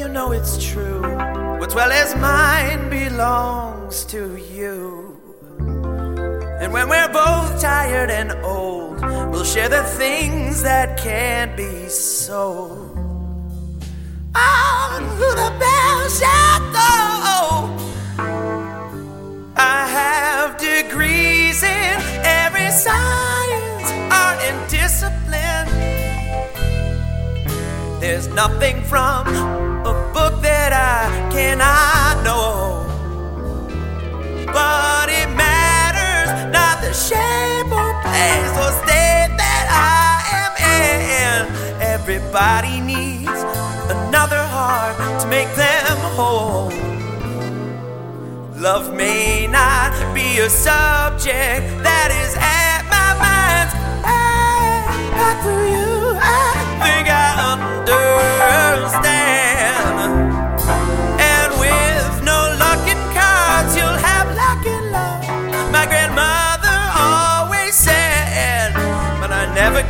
you know it's true. What's well as mine belongs to you. And when we're both tired and old, we'll share the things that can't be sold. On to the bell shall go. I have degrees in every science, art, and discipline. There's nothing from I cannot know. But it matters not the shape or place or state that I am in. Everybody needs another heart to make them whole. Love may not be a subject that is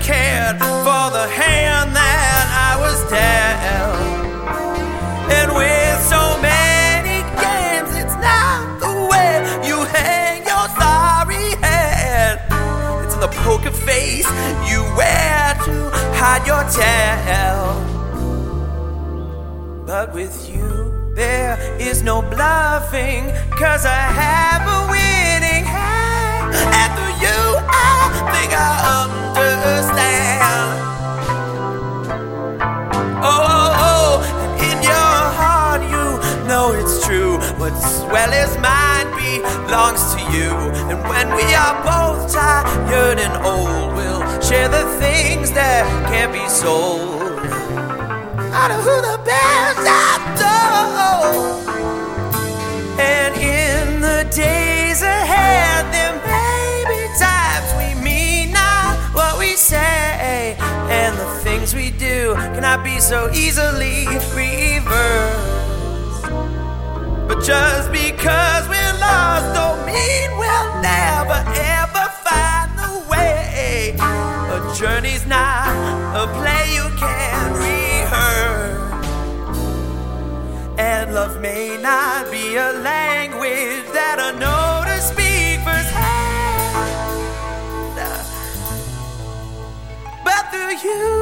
cared for the hand that I was dealt. And with so many games, it's not the way you hang your sorry head. It's in the poker face you wear to hide your tail. But with you, there is no bluffing, cause I have a winning hand. Well as mine belongs to you. And when we are both tired and old, we'll share the things that can't be sold. I know who the best I know. And in the days ahead, there may be times we mean not what we say, and the things we do cannot be so easily reversed. But just because we're lost, don't mean we'll never ever find the way. A journey's not a play you can rehearse. And love may not be a language that I know to speak firsthand. But through you,